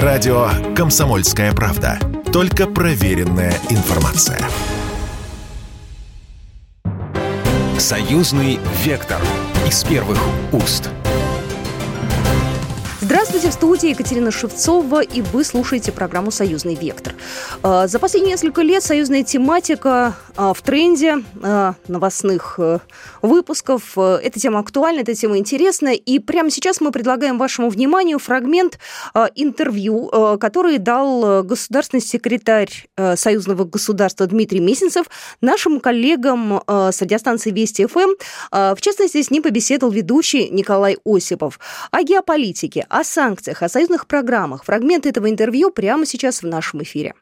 Радио «Комсомольская правда». Только проверенная информация. Союзный вектор из первых уст. Здравствуйте, в студии Екатерина Шевцова, и вы слушаете программу «Союзный вектор». А, за последние несколько лет союзная тематика а, в тренде а, новостных э, выпусков. Эта тема актуальна, эта тема интересная, и прямо сейчас мы предлагаем вашему вниманию фрагмент интервью, который дал государственный секретарь Союзного государства Дмитрий Месенцев нашим коллегам с радиостанции Вести ФМ. В частности, с ним побеседовал ведущий Николай Осипов о геополитике, о санкциях, о союзных программах. Фрагмент этого интервью прямо сейчас в нашем эфире.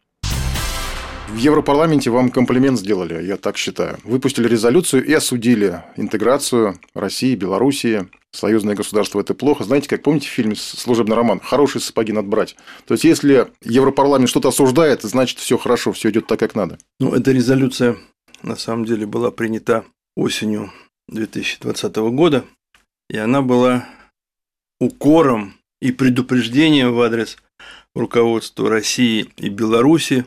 В Европарламенте вам комплимент сделали, я так считаю. Выпустили резолюцию и осудили интеграцию России, Белоруссии. Союзное государство – это плохо. Знаете, как помните в фильме «Служебный роман»? Хорошие сапоги надо брать. То есть, если Европарламент что-то осуждает, значит, все хорошо, все идет так, как надо. Ну, эта резолюция на самом деле была принята осенью 2020 года, и она была укором и предупреждением в адрес руководства России и Беларуси,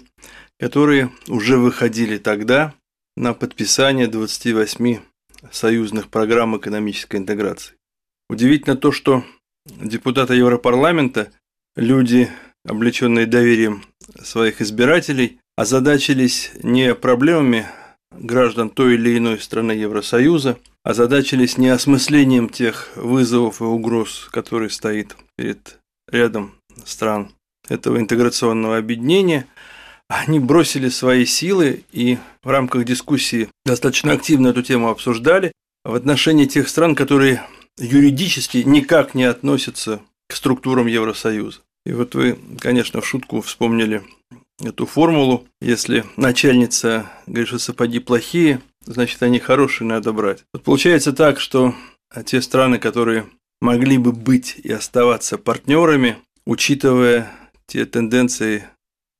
которые уже выходили тогда на подписание 28 союзных программ экономической интеграции. Удивительно то, что депутаты Европарламента, люди, облеченные доверием своих избирателей, озадачились не проблемами граждан той или иной страны Евросоюза, озадачились не осмыслением тех вызовов и угроз, которые стоит перед рядом стран этого интеграционного объединения, они бросили свои силы и в рамках дискуссии достаточно активно эту тему обсуждали в отношении тех стран, которые юридически никак не относятся к структурам Евросоюза. И вот вы, конечно, в шутку вспомнили эту формулу. Если начальница говорит, что сапоги плохие, значит, они хорошие, надо брать. Вот получается так, что те страны, которые могли бы быть и оставаться партнерами, учитывая те тенденции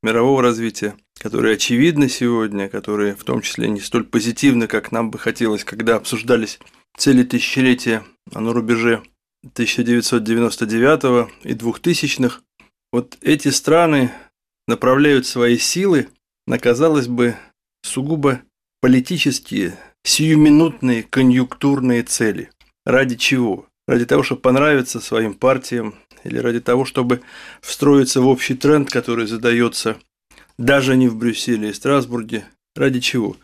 мирового развития, которые очевидны сегодня, которые в том числе не столь позитивны, как нам бы хотелось, когда обсуждались цели тысячелетия на рубеже 1999 и 2000-х. Вот эти страны направляют свои силы на, казалось бы, сугубо политические, сиюминутные, конъюнктурные цели. Ради чего? Ради того, чтобы понравиться своим партиям или ради того, чтобы встроиться в общий тренд, который задается даже не в Брюсселе и Страсбурге. Ради чего?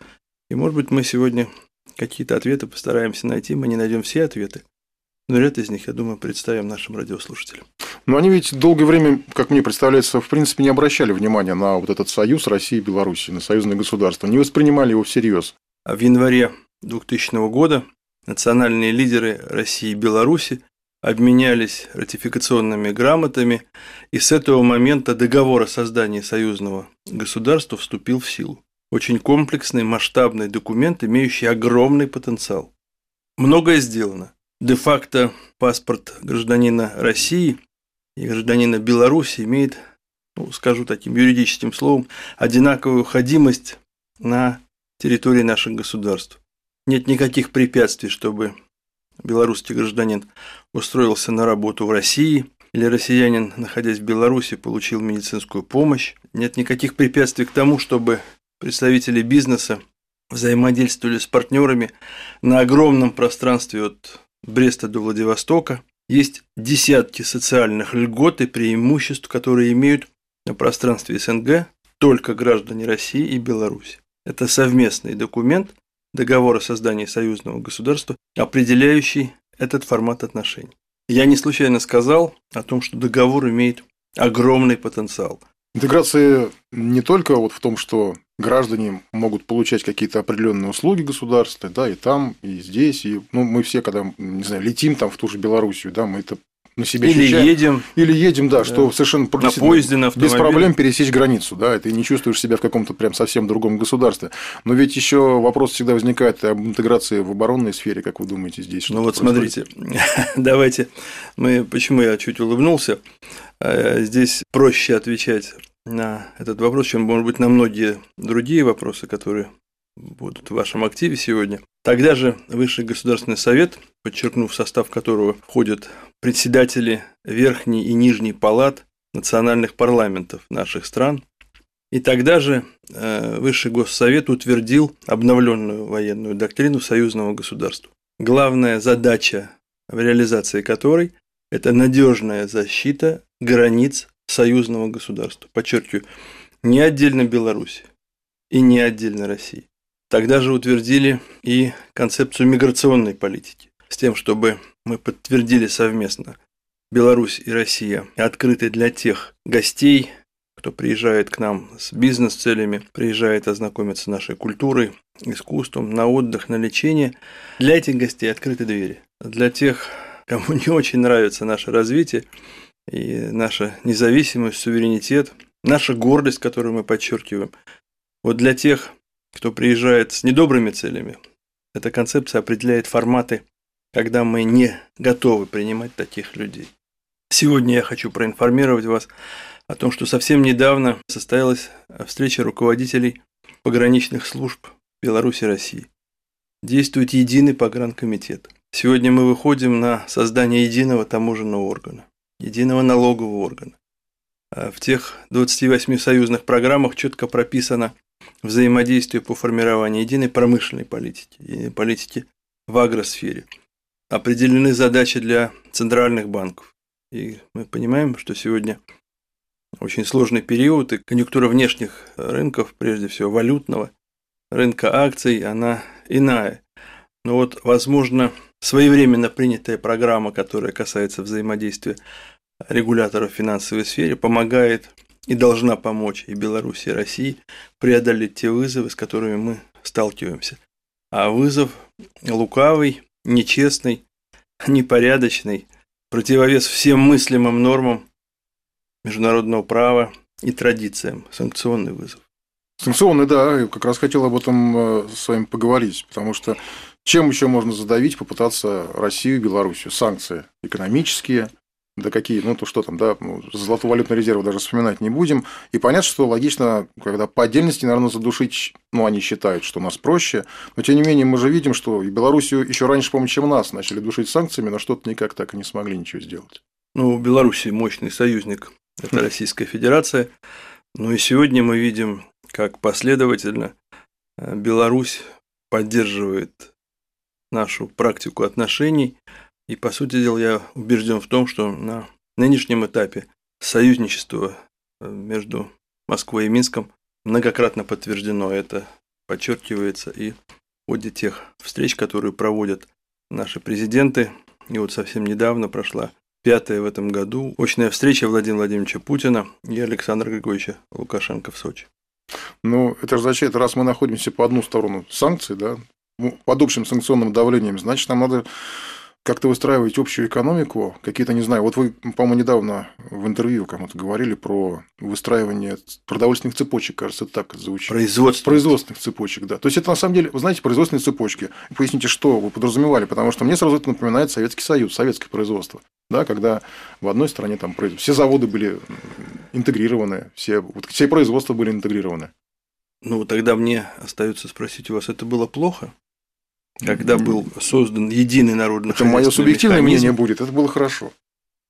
И, может быть, мы сегодня какие-то ответы постараемся найти. Мы не найдем все ответы, но ряд из них, я думаю, представим нашим радиослушателям. Но они ведь долгое время, как мне представляется, в принципе, не обращали внимания на вот этот союз России и Беларуси, на союзное государство, не воспринимали его всерьез. А в январе 2000 года национальные лидеры России и Беларуси обменялись ратификационными грамотами, и с этого момента договор о создании союзного государства вступил в силу. Очень комплексный, масштабный документ, имеющий огромный потенциал. Многое сделано. Де-факто паспорт гражданина России и гражданина Беларуси имеет, ну, скажу таким юридическим словом, одинаковую ходимость на территории наших государств. Нет никаких препятствий, чтобы белорусский гражданин устроился на работу в России или россиянин, находясь в Беларуси, получил медицинскую помощь. Нет никаких препятствий к тому, чтобы представители бизнеса взаимодействовали с партнерами на огромном пространстве от Бреста до Владивостока. Есть десятки социальных льгот и преимуществ, которые имеют на пространстве СНГ только граждане России и Беларуси. Это совместный документ, договор о создании союзного государства, определяющий этот формат отношений. Я не случайно сказал о том, что договор имеет огромный потенциал. Интеграция не только вот в том, что граждане могут получать какие-то определенные услуги государства, да, и там, и здесь, и ну, мы все, когда, не знаю, летим там в ту же Белоруссию, да, мы это на себе Или ощущаем. едем. Или едем, да, да. что совершенно на поезде, на без проблем пересечь границу, да, и ты не чувствуешь себя в каком-то прям совсем другом государстве. Но ведь еще вопрос всегда возникает об интеграции в оборонной сфере, как вы думаете, здесь? Ну вот происходит? смотрите, давайте мы, почему я чуть улыбнулся, э, здесь проще отвечать на этот вопрос, чем, может быть, на многие другие вопросы, которые будут в вашем активе сегодня. Тогда же Высший Государственный Совет, подчеркнув состав которого входят председатели Верхней и Нижней палат, национальных парламентов наших стран. И тогда же э, Высший Госсовет утвердил обновленную военную доктрину союзного государства. Главная задача в реализации которой – это надежная защита границ союзного государства. Подчеркиваю, не отдельно Беларуси и не отдельно России. Тогда же утвердили и концепцию миграционной политики с тем, чтобы мы подтвердили совместно Беларусь и Россия открыты для тех гостей, кто приезжает к нам с бизнес-целями, приезжает ознакомиться с нашей культурой, искусством, на отдых, на лечение. Для этих гостей открыты двери. Для тех, кому не очень нравится наше развитие и наша независимость, суверенитет, наша гордость, которую мы подчеркиваем, вот для тех, кто приезжает с недобрыми целями, эта концепция определяет форматы, когда мы не готовы принимать таких людей. Сегодня я хочу проинформировать вас о том, что совсем недавно состоялась встреча руководителей пограничных служб Беларуси и России. Действует единый погранкомитет. Сегодня мы выходим на создание единого таможенного органа, единого налогового органа. А в тех 28 союзных программах четко прописано взаимодействие по формированию единой промышленной политики и политики в агросфере. Определены задачи для центральных банков. И мы понимаем, что сегодня очень сложный период, и конъюнктура внешних рынков, прежде всего валютного, рынка акций, она иная. Но вот, возможно, своевременно принятая программа, которая касается взаимодействия регуляторов в финансовой сфере, помогает и должна помочь и Беларуси, и России преодолеть те вызовы, с которыми мы сталкиваемся. А вызов лукавый, нечестный, непорядочный – противовес всем мыслимым нормам международного права и традициям, санкционный вызов. Санкционный, да, я как раз хотел об этом э, с вами поговорить, потому что чем еще можно задавить, попытаться Россию и Белоруссию? Санкции экономические, да какие, ну то что там, да, ну, золотой валютный резерв даже вспоминать не будем. И понятно, что логично, когда по отдельности, наверное, задушить, ну они считают, что у нас проще, но тем не менее мы же видим, что и Белоруссию еще раньше, по-моему, чем нас начали душить санкциями, но что-то никак так и не смогли ничего сделать. Ну, у Белоруссии мощный союзник, это хм. Российская Федерация. Ну и сегодня мы видим, как последовательно э, Беларусь поддерживает нашу практику отношений и, по сути дела, я убежден в том, что на нынешнем этапе союзничество э, между Москвой и Минском многократно подтверждено. Это подчеркивается и в ходе тех встреч, которые проводят наши президенты. И вот совсем недавно прошла пятая в этом году очная встреча Владимира Владимировича Путина и Александра Григорьевича Лукашенко в Сочи. Ну, это означает, раз мы находимся по одну сторону санкций, да, ну, под общим санкционным давлением, значит, нам надо как-то выстраивать общую экономику, какие-то, не знаю, вот вы, по-моему, недавно в интервью кому-то говорили про выстраивание продовольственных цепочек, кажется, так это звучит. Производственных. Производственных цепочек, да. То есть, это на самом деле, вы знаете, производственные цепочки. Поясните, что вы подразумевали, потому что мне сразу это напоминает Советский Союз, советское производство. Да, когда в одной стране там все заводы были интегрированы, все, вот, все производства были интегрированы. Ну, тогда мне остается спросить у вас, это было плохо? Когда был создан единый народный Это мое субъективное механизм. мнение будет, это было хорошо.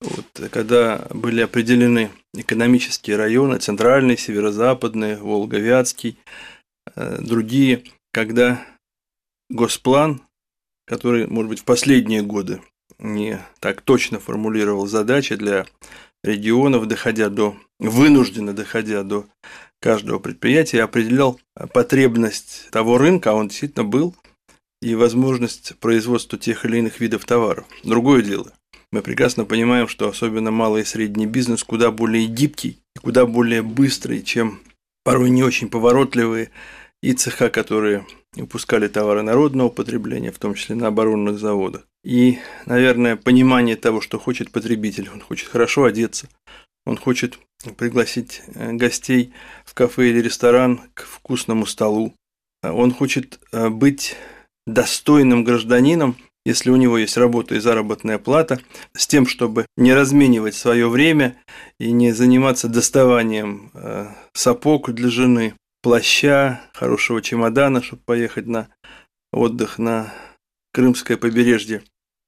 Вот, когда были определены экономические районы, центральный, северо-западный, Волго-Вятский, э, другие, когда Госплан, который, может быть, в последние годы не так точно формулировал задачи для регионов, доходя до, вынужденно доходя до каждого предприятия, определял потребность того рынка, а он действительно был – и возможность производства тех или иных видов товаров. Другое дело. Мы прекрасно понимаем, что особенно малый и средний бизнес куда более гибкий и куда более быстрый, чем порой не очень поворотливые и цеха, которые выпускали товары народного потребления, в том числе на оборонных заводах. И, наверное, понимание того, что хочет потребитель. Он хочет хорошо одеться, он хочет пригласить э, гостей в кафе или ресторан к вкусному столу, он хочет э, быть достойным гражданином, если у него есть работа и заработная плата, с тем, чтобы не разменивать свое время и не заниматься доставанием э, сапог для жены, плаща, хорошего чемодана, чтобы поехать на отдых на Крымское побережье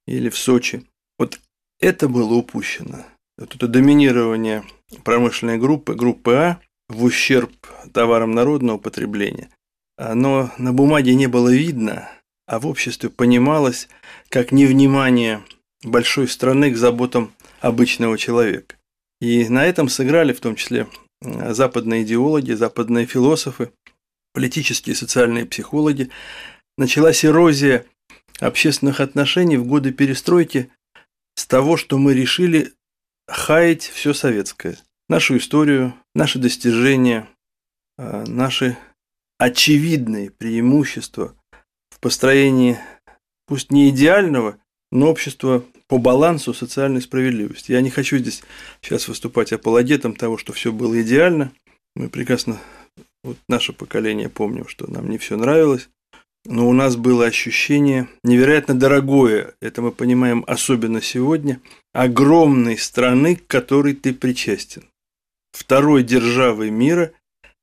или в Сочи. Вот это было упущено. Вот это доминирование промышленной группы, группы А, в ущерб товарам народного потребления, оно на бумаге не было видно, а в обществе понималось как невнимание большой страны к заботам обычного человека. И на этом сыграли в том числе западные идеологи, западные философы, политические и социальные психологи. Началась эрозия общественных отношений в годы перестройки с того, что мы решили хаять все советское. Нашу историю, наши достижения, а, наши очевидные преимущества построении, пусть не идеального, но общества по балансу социальной справедливости. Я не хочу здесь сейчас выступать апологетом того, что все было идеально. Мы прекрасно, вот наше поколение помним, что нам не все нравилось. Но у нас было ощущение невероятно дорогое, это мы понимаем особенно сегодня, огромной страны, к которой ты причастен. Второй державы мира,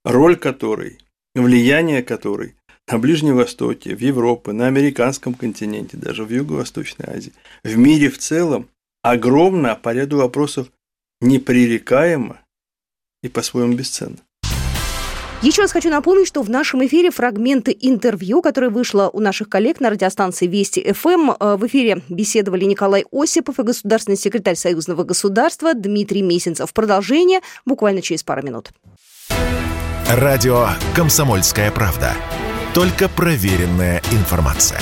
роль которой, влияние которой на Ближнем Востоке, в Европе, на американском континенте, даже в Юго-Восточной Азии, в мире в целом огромно, по ряду вопросов непререкаемо и по-своему бесценно. Еще раз хочу напомнить, что в нашем эфире фрагменты интервью, которое вышло у наших коллег на радиостанции Вести ФМ. Э, в эфире беседовали Николай Осипов и государственный секретарь Союзного государства Дмитрий Месенцев. Продолжение буквально через пару минут. Радио «Комсомольская правда». Только проверенная информация.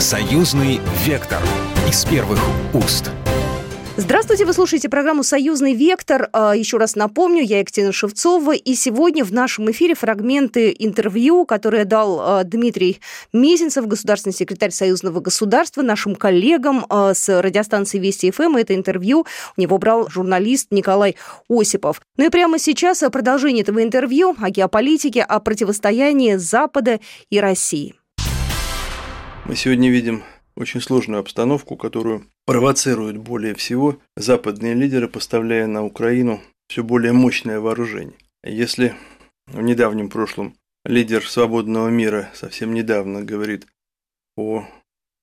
Союзный вектор из первых уст. Здравствуйте, вы слушаете программу «Союзный вектор». А, еще раз напомню, я Екатерина Шевцова, и сегодня в нашем эфире фрагменты интервью, которые дал а, Дмитрий Мезенцев, государственный секретарь Союзного государства, нашим коллегам а, с радиостанции Вести ФМ. Это интервью у него брал журналист Николай Осипов. Ну и прямо сейчас продолжение этого интервью о геополитике, о противостоянии Запада и России. Мы сегодня видим очень сложную обстановку, которую провоцируют более всего западные лидеры, поставляя на Украину все более мощное вооружение. Если в недавнем прошлом лидер свободного мира совсем недавно говорит о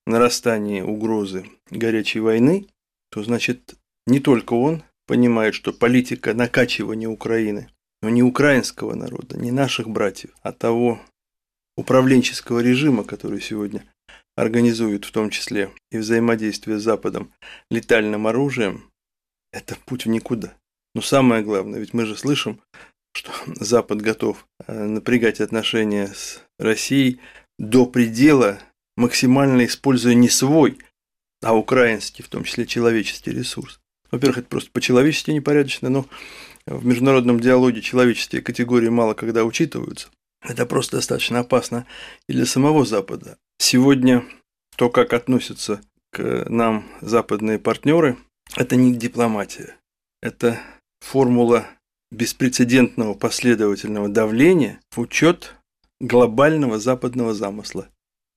нарастании угрозы горячей войны, то значит не только он понимает, что политика накачивания Украины, но не украинского народа, не наших братьев, а того управленческого режима, который сегодня организует в том числе и взаимодействие с Западом летальным оружием, это путь в никуда. Но самое главное, ведь мы же слышим, что Запад готов э, напрягать отношения с Россией до предела, максимально используя не свой, а украинский, в том числе человеческий ресурс. Во-первых, это просто по-человечески непорядочно, но в международном диалоге человеческие категории мало когда учитываются. Это просто достаточно опасно и для самого Запада. Сегодня то, как относятся к нам западные партнеры, это не дипломатия. Это формула беспрецедентного последовательного давления в учет глобального западного замысла.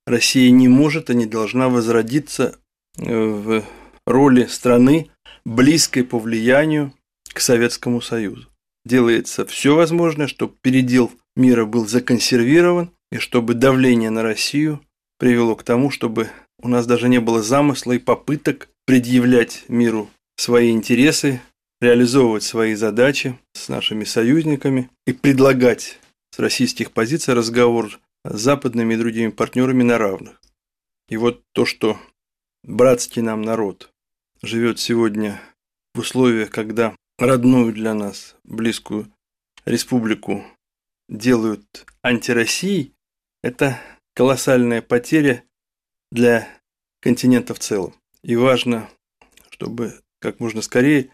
Россия не может и не должна возродиться э, в роли страны, близкой по влиянию к Советскому Союзу. Делается все возможное, чтобы передел мира был законсервирован и чтобы давление на Россию привело к тому, чтобы у нас даже не было замысла и попыток предъявлять миру свои интересы, реализовывать свои задачи с нашими союзниками и предлагать с российских позиций разговор с западными и другими партнерами на равных. И вот то, что братский нам народ живет сегодня в условиях, когда родную для нас, близкую республику делают антироссией, это колоссальная потеря для континента в целом. И важно, чтобы как можно скорее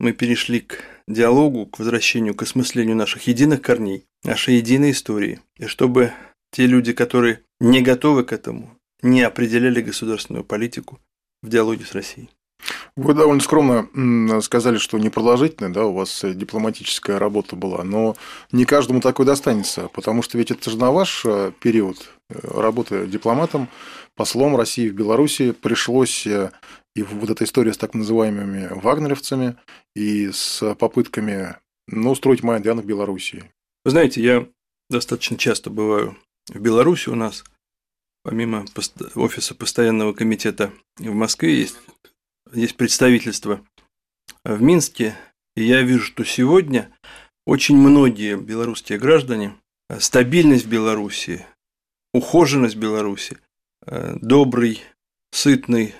мы перешли к диалогу, к возвращению, к осмыслению наших единых корней, нашей единой истории. И чтобы те люди, которые не готовы к этому, не определяли государственную политику в диалоге с Россией. Вы довольно скромно сказали, что непродолжительная, да, у вас дипломатическая работа была, но не каждому такой достанется, потому что ведь это же на ваш э, период э, работы дипломатом, послом России в Беларуси пришлось э, и вот эта история с так называемыми вагнеровцами и с попытками ну, устроить Майдан в Беларуси. Вы знаете, я достаточно часто бываю в Беларуси у нас, помимо офиса постоянного комитета в Москве есть есть представительство в Минске, и я вижу, что сегодня очень многие белорусские граждане, э, стабильность Беларуси, ухоженность Беларуси, э, добрый, сытный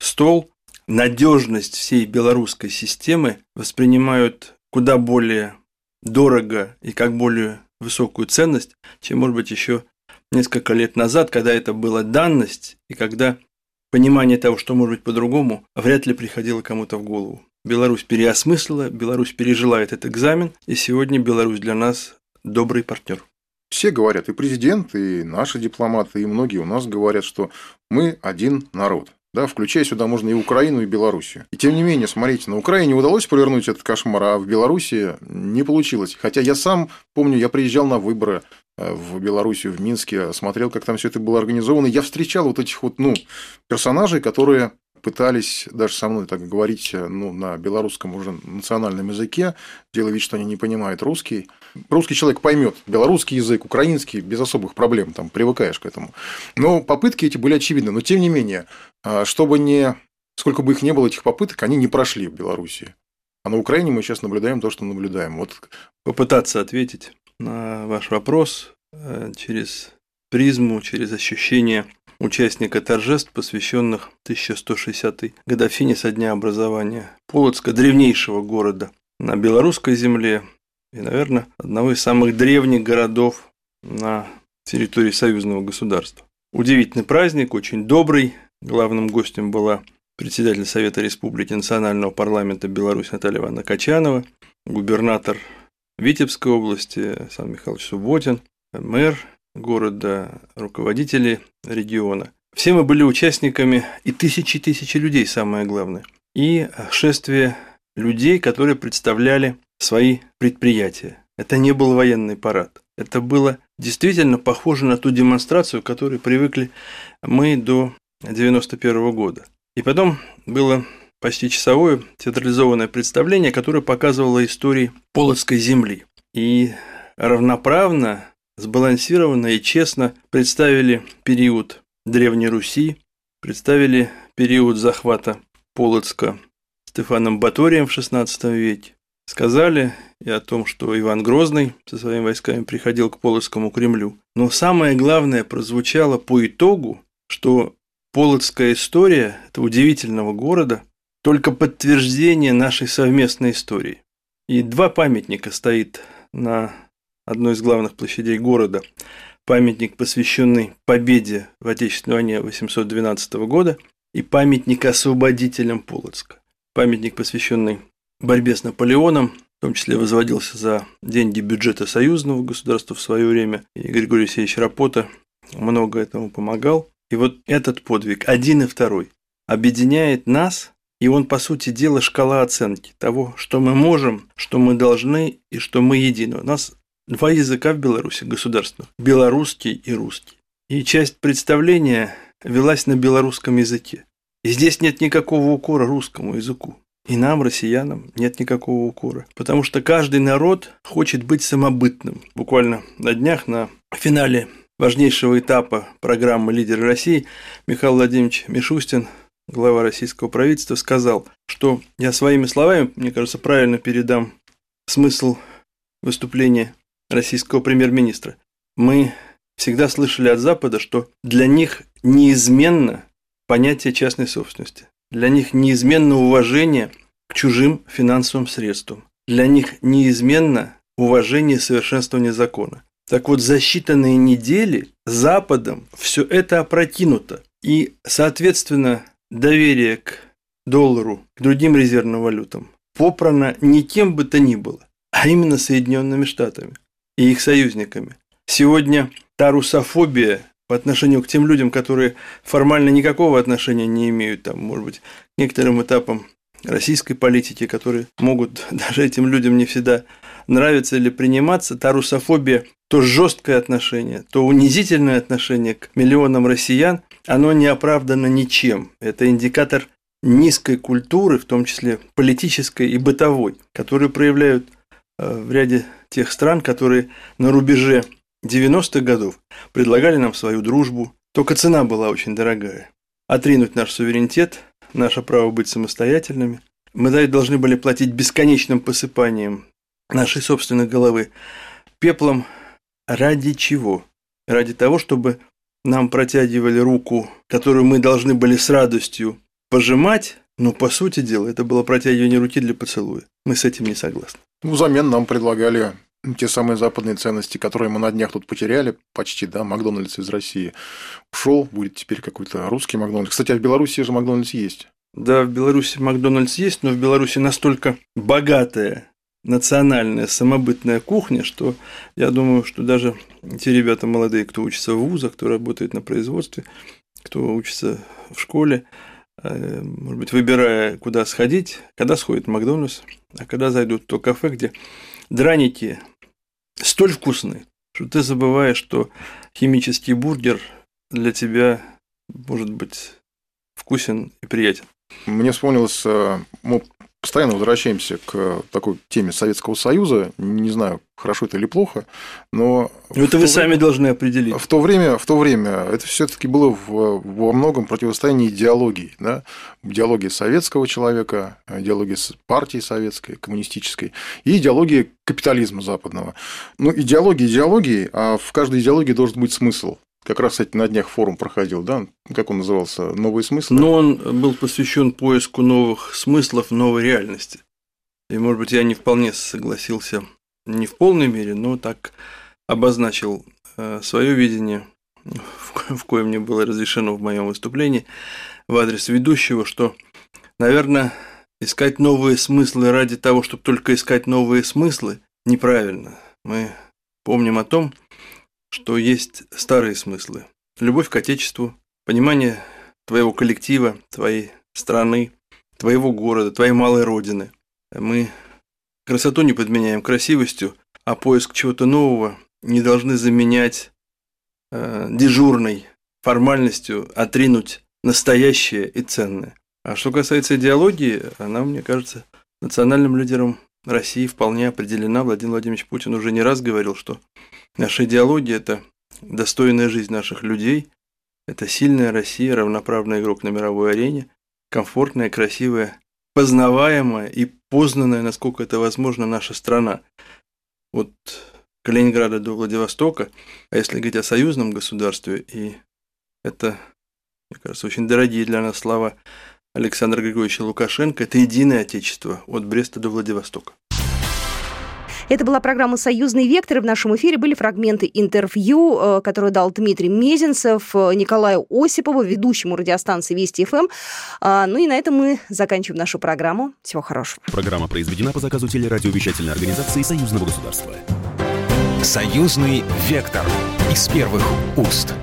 стол, надежность всей белорусской системы воспринимают куда более дорого и как более высокую ценность, чем, может быть, еще несколько лет назад, когда это была данность, и когда понимание того, что может быть по-другому, вряд ли приходило кому-то в голову. Беларусь переосмыслила, Беларусь пережила этот экзамен, и сегодня Беларусь для нас добрый партнер. Все говорят, и президент, и наши дипломаты, и многие у нас говорят, что мы один народ. Да, включая сюда можно и Украину, и Белоруссию. И тем не менее, смотрите, на Украине удалось повернуть этот кошмар, а в Беларуси не получилось. Хотя я сам помню, я приезжал на выборы в Белоруссию, в Минске, смотрел, как там все это было организовано. Я встречал вот этих вот, ну, персонажей, которые пытались даже со мной так говорить ну, на белорусском уже национальном языке, делая вид, что они не понимают русский. Русский человек поймет белорусский язык, украинский, без особых проблем, там привыкаешь к этому. Но попытки эти были очевидны. Но тем не менее, а, чтобы не... Сколько бы их не было, этих попыток, они не прошли в Беларуси. А на Украине мы сейчас наблюдаем то, что наблюдаем. Вот... Попытаться ответить на ваш вопрос э, через призму, через ощущение участника торжеств, посвященных 1160-й годовщине со дня образования Полоцка, древнейшего города на белорусской земле и, наверное, одного из самых древних городов на территории союзного государства. Удивительный праздник, очень добрый. Главным гостем была председатель Совета Республики Национального парламента Беларусь Наталья Ивановна Качанова, губернатор Витебской области Сан Михайлович Субботин, мэр города, руководители региона. Все мы были участниками и тысячи тысячи людей, самое главное. И шествие людей, которые представляли свои предприятия. Это не был военный парад. Это было действительно похоже на ту демонстрацию, к которой привыкли мы до 91 года. И потом было почти часовое театрализованное представление, которое показывало истории Полоцкой земли. И равноправно сбалансированно и честно представили период Древней Руси, представили период захвата Полоцка Стефаном Баторием в XVI веке, сказали и о том, что Иван Грозный со своими войсками приходил к Полоцкому Кремлю. Но самое главное прозвучало по итогу, что Полоцкая история этого удивительного города только подтверждение нашей совместной истории. И два памятника стоит на одной из главных площадей города, памятник, посвященный победе в Отечественной войне 812 года, и памятник освободителям Полоцка. Памятник, посвященный борьбе с Наполеоном, в том числе возводился за деньги бюджета союзного государства в свое время, и Григорий Алексеевич Рапота много этому помогал. И вот этот подвиг, один и второй, объединяет нас, и он, по сути дела, шкала оценки того, что мы можем, что мы должны и что мы едины. У нас Два языка в Беларуси государственных – белорусский и русский. И часть представления велась на белорусском языке. И здесь нет никакого укора русскому языку. И нам, россиянам, нет никакого укора. Потому что каждый народ хочет быть самобытным. Буквально на днях на финале важнейшего этапа программы «Лидеры России» Михаил Владимирович Мишустин, глава российского правительства, сказал, что я своими словами, мне кажется, правильно передам смысл выступления российского премьер-министра. Мы всегда слышали от Запада, что для них неизменно понятие частной собственности. Для них неизменно уважение к чужим финансовым средствам. Для них неизменно уважение и совершенствование закона. Так вот, за считанные недели Западом все это опрокинуто. И, соответственно, доверие к доллару, к другим резервным валютам попрано не кем бы то ни было, а именно Соединенными Штатами и их союзниками. Сегодня та русофобия по отношению к тем людям, которые формально никакого отношения не имеют, там, может быть, к некоторым этапам российской политики, которые могут даже этим людям не всегда нравиться или приниматься, та русофобия, то жесткое отношение, то унизительное отношение к миллионам россиян, оно не оправдано ничем. Это индикатор низкой культуры, в том числе политической и бытовой, которую проявляют Э, в ряде тех стран, которые на рубеже 90-х годов предлагали нам свою дружбу, только цена была очень дорогая. Отринуть наш суверенитет, наше право быть самостоятельными, Мы должны были платить бесконечным посыпанием нашей собственной головы пеплом ради чего? Ради того, чтобы нам протягивали руку, которую мы должны были с радостью пожимать, но по сути дела это было протягивание руки для поцелуя. Мы с этим не согласны. Ну, взамен нам предлагали те самые западные ценности, которые мы на днях тут потеряли, почти, да, Макдональдс из России ушел, будет теперь какой-то русский Макдональдс. Кстати, а в Беларуси же Макдональдс есть. Да, в Беларуси Макдональдс есть, но в Беларуси настолько богатая национальная самобытная кухня, что я думаю, что даже те ребята молодые, кто учится в вузах, кто работает на производстве, кто учится в школе, э, может быть, выбирая, куда сходить, когда сходит в Макдональдс, а когда зайдут в то кафе, где драники столь вкусные, что ты забываешь, что химический бургер для тебя может быть вкусен и приятен. Мне вспомнилось, э, мы постоянно возвращаемся к такой теме Советского Союза. Не знаю, хорошо это или плохо, но... Это вы сами время, должны определить. В то время, в то время это все таки было в, во многом противостояние идеологии. Да? Идеология советского человека, идеология партии советской, коммунистической и идеология капитализма западного. Ну, идеология идеологии, а в каждой идеологии должен быть смысл. Как раз, кстати, на днях форум проходил, да? Как он назывался? Новые смыслы? Но он был посвящен поиску новых смыслов, новой реальности. И, может быть, я не вполне согласился, не в полной мере, но так обозначил э, свое видение, в коем мне было разрешено в моем выступлении в адрес ведущего, что, наверное, искать новые смыслы ради того, чтобы только искать новые смыслы, неправильно. Мы помним о том, что есть старые смыслы. Любовь к Отечеству, понимание твоего коллектива, твоей страны, твоего города, твоей малой родины. Мы красоту не подменяем красивостью, а поиск чего-то нового не должны заменять э, дежурной формальностью, отринуть настоящее и ценное. А что касается идеологии, она, мне кажется, национальным лидером России вполне определена. Владимир Владимирович Путин уже не раз говорил, что наша идеология – это достойная жизнь наших людей, это сильная Россия, равноправный игрок на мировой арене, комфортная, красивая, познаваемая и познанная, насколько это возможно, наша страна. Вот Калининграда до Владивостока, а если говорить о союзном государстве, и это, мне кажется, очень дорогие для нас слова Александра Григорьевича Лукашенко, это единое отечество от Бреста до Владивостока. Это была программа «Союзный вектор». И в нашем эфире были фрагменты интервью, э, которые дал Дмитрий Мезенцев э, Николаю Осипову, ведущему радиостанции Вести ФМ. А, ну и на этом мы заканчиваем нашу программу. Всего хорошего. Программа произведена по заказу телерадиовещательной организации Союзного государства. «Союзный вектор» из первых уст.